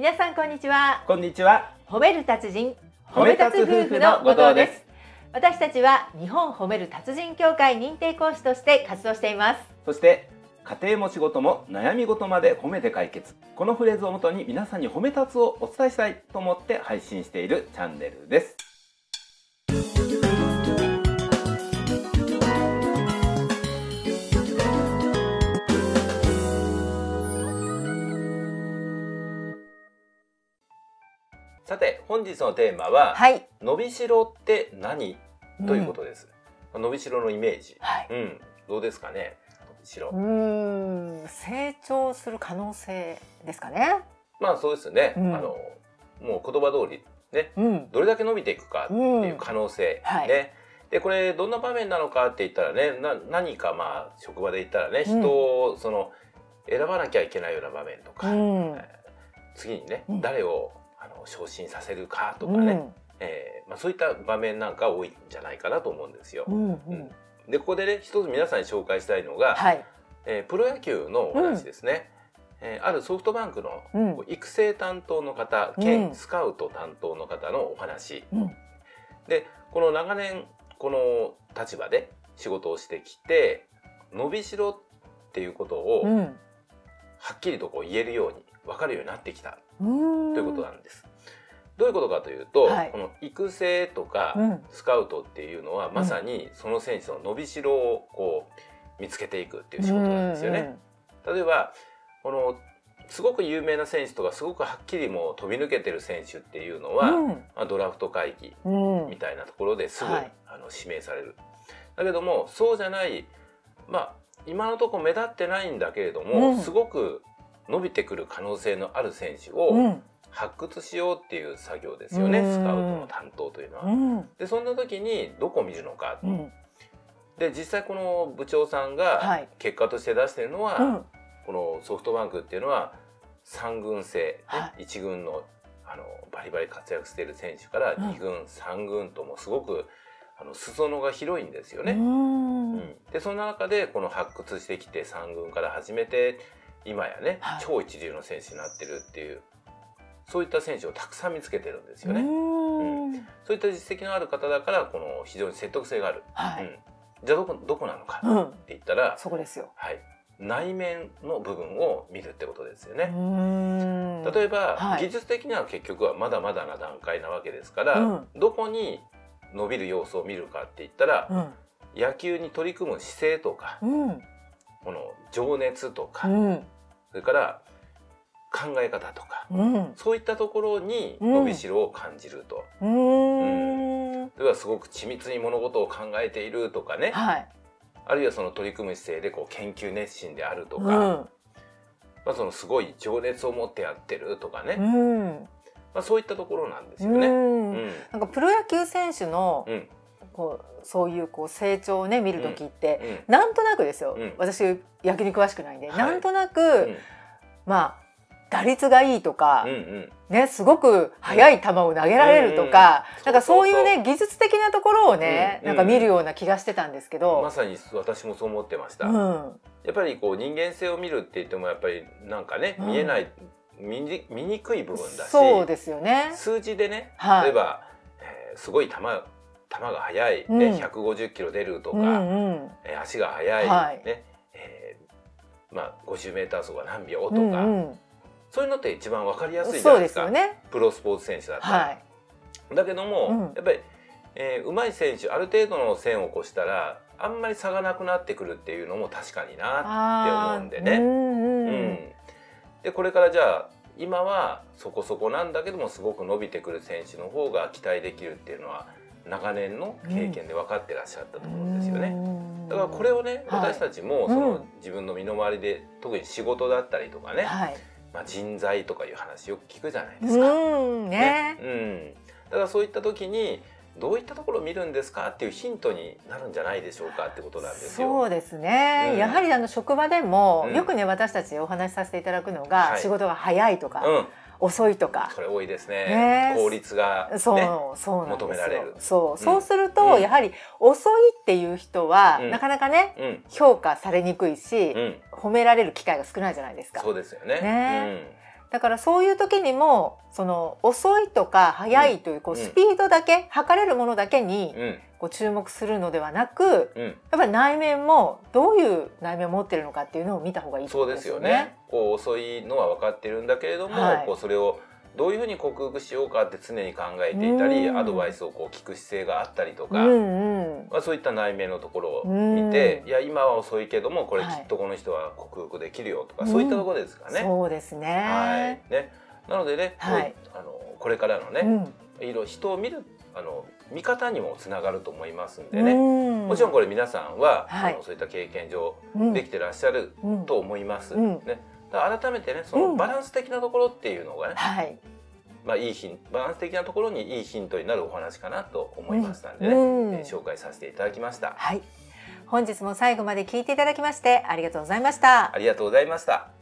皆さんこんにちは。こんにちは。褒める達人褒め立つ夫婦の後藤です。私たちは日本褒める達人協会認定講師として活動しています。そして家庭も仕事も悩み事まで褒めて解決。このフレーズをもとに皆さんに褒め立つをお伝えしたいと思って配信しているチャンネルですさて本日のテーマは、はい、伸びしろって何？ということです、伸びしろのイメージ、はい。うん、どうですかね？伸びしろ、うーん。成長する可能性ですかね？まあそうですね、うん。あのもう言葉通りねうん。どれだけ伸びていくかっていう可能性、はい。ねでこれどんな場面なのかって言ったらねな何かまあ職場で言ったらねうん。人をその選ばなきゃいけないような場面とか、次にね、うん。誰をあの昇進させるかとかね、うん。えーまあ、そういった場面なんか多いんじゃないかなと思うんですよ。うんううん。んでここでね一つ皆さんに紹介したいのが、はい。えープロ野球のお話ですね、えーあるソフトバンクの育成担当の方うん。兼スカウト担当の方のお話、うん。でこの長年この立場で仕事をしてきて伸びしろっていうことをうんはっきりとこう言えるように分かるようになってきた。うん。ということなんです。どういうことかというと、はい。この育成とかうん。スカウトっていうのはまさにその選手の伸びしろをこう見つけていくっていう仕事なんですよね。例えばこのすごく有名な選手とかすごくはっきりもう飛び抜けてる選手っていうのは、うん。まあ、ドラフト会議うん。みたいなところですぐ、はい。あの指名される。だけどもそうじゃないまあ今のところ目立ってないんだけれども、うん。すごく伸びてくる可能性のある選手をうん。発掘しようっていう作業ですよね、うん。スカウトの担当というのは。うん。でそんな時にどこを見るのか、うん。で実際この部長さんはがい。結果として出しているのは、うん。このソフトバンクっていうのは3軍制、ねは1軍のあのバリバリ活躍している選手からうん。2軍、3軍ともすごくあの裾野が広いんですよね。うんうんでそんな中でこの発掘してきて3軍から始めて今やね、はい。超一流の選手になってるっていうそういった選手をたくさん見つけてるんですよね。うん。そういった実績のある方だからこの非常に説得性がある。はい。うん、じゃあどこどこなのかうん。って言ったら、そこですよ。はい、内面の部分を見るってことですよね。うん。例えば、はい。技術的には結局はまだまだな段階なわけですから、うん。どこに伸びる要素を見るかって言ったら、うん野球に取り組む姿勢とか、うん。この情熱とか、うん。それから考え方とか、うん。そういったところにうん。伸びしろを感じると。うん。例えばすごく緻密に物事を考えているとかね、はい。あるいはその取り組む姿勢でこう研究熱心であるとか、うん。まあ、そのすごい情熱を持ってやってるとかね、うん。まあ、そういったところなんですようね。うん。ん。なんかプロ野球選手のうんこうそういうこう成長をね見る時って、うんなんとなくですよ、うん。私野球に詳しくないんで、はい。なんとなく、うん。まあ打率がいいとか、うんうん。ねすごく速い球を投げられるとか、うん。なんかそういうね技術的なところをね、うん。なんか見るような気がしてたんですけど、まさに私もそう思ってました。うん。やっぱりこう人間性を見るって言ってもやっぱりなんかね、うん。見えない見に見にくい部分だしそうですよね。数字でね、はい。例えば、えーすごい球球が速い、うん。ね150キロ出るとか、うんうん。えー足が速い、はい。ねえーまあ、50メーター走が何秒とか、うんうん。そういうのって一番わかりやすいじゃないですか。ね。プロスポーツ選手だったら。はい。だけども、うん。やっぱり、えー、上手い選手ある程度の線を越したらあんまり差がなくなってくるっていうのも確かになあって思うんでね。うんううん。ん、でこれからじゃあ今はそこそこなんだけどもすごく伸びてくる選手の方が期待できるっていうのは長年の経験で分かってらっしゃったと思うんですよね。だからこれをね、はい。私たちもうん。その自分の身の回りで特に仕事だったりとかね、はい。まあ、人材とかいう話よく聞くじゃないですか。うん。ね。うん、だからそういった時にどういったところを見るんですかっていうヒントになるんじゃないでしょうかってことなんですよ。そうですね、うん。やはりあの職場でも、うん。よくね私たちお話しさせていただくのが、はい。仕事が早いとか、うん、遅いとか、それ多いですね。ね。効率が、ね、そう、そう求められる。そう、うん。そうすると、うん。やはり遅いっていう人は、うん。なかなかねうん、評価されにくいし、うん、褒められる機会が少ないじゃないですか。そうですよね。ねだからそういう時にもその遅いとか速いというこううん。スピードだけ、測れるものだけにうん。こう注目するのではなくうん。やっぱり内面もどういう内面を持ってるのかっていうのを見た方がいいってそうですすよよねね。こう遅いのは分かってるんだけれども、はい。こうそれをどういうふうに克服しようかって常に考えていたり、うん。アドバイスをこう聞く姿勢があったりとか、うんうん。まあ、そういった内面のところを見て、うん。いや今は遅いけどもこれきはいっとこの人は克服できるよとか、うん。そういったところですかね。そうですね。はい。ね。なのでね、はい。あのこれからのね、うん。いろいろ人を見るあの見方にもつながると思いますんでね、うん。もちろんこれ皆さんは、はい。あのそういった経験上うん。できてらっしゃるうん。と思います。うん。ね改めてねそうんのバランス的なところっていうのがね、はい。まあいいヒンバランス的なところにいいヒントになるお話かなと思いましたんでね、うんえー紹介させていただきました。はい。本日も最後まで聞いていただきましてありがとうございました。ありがとうございました。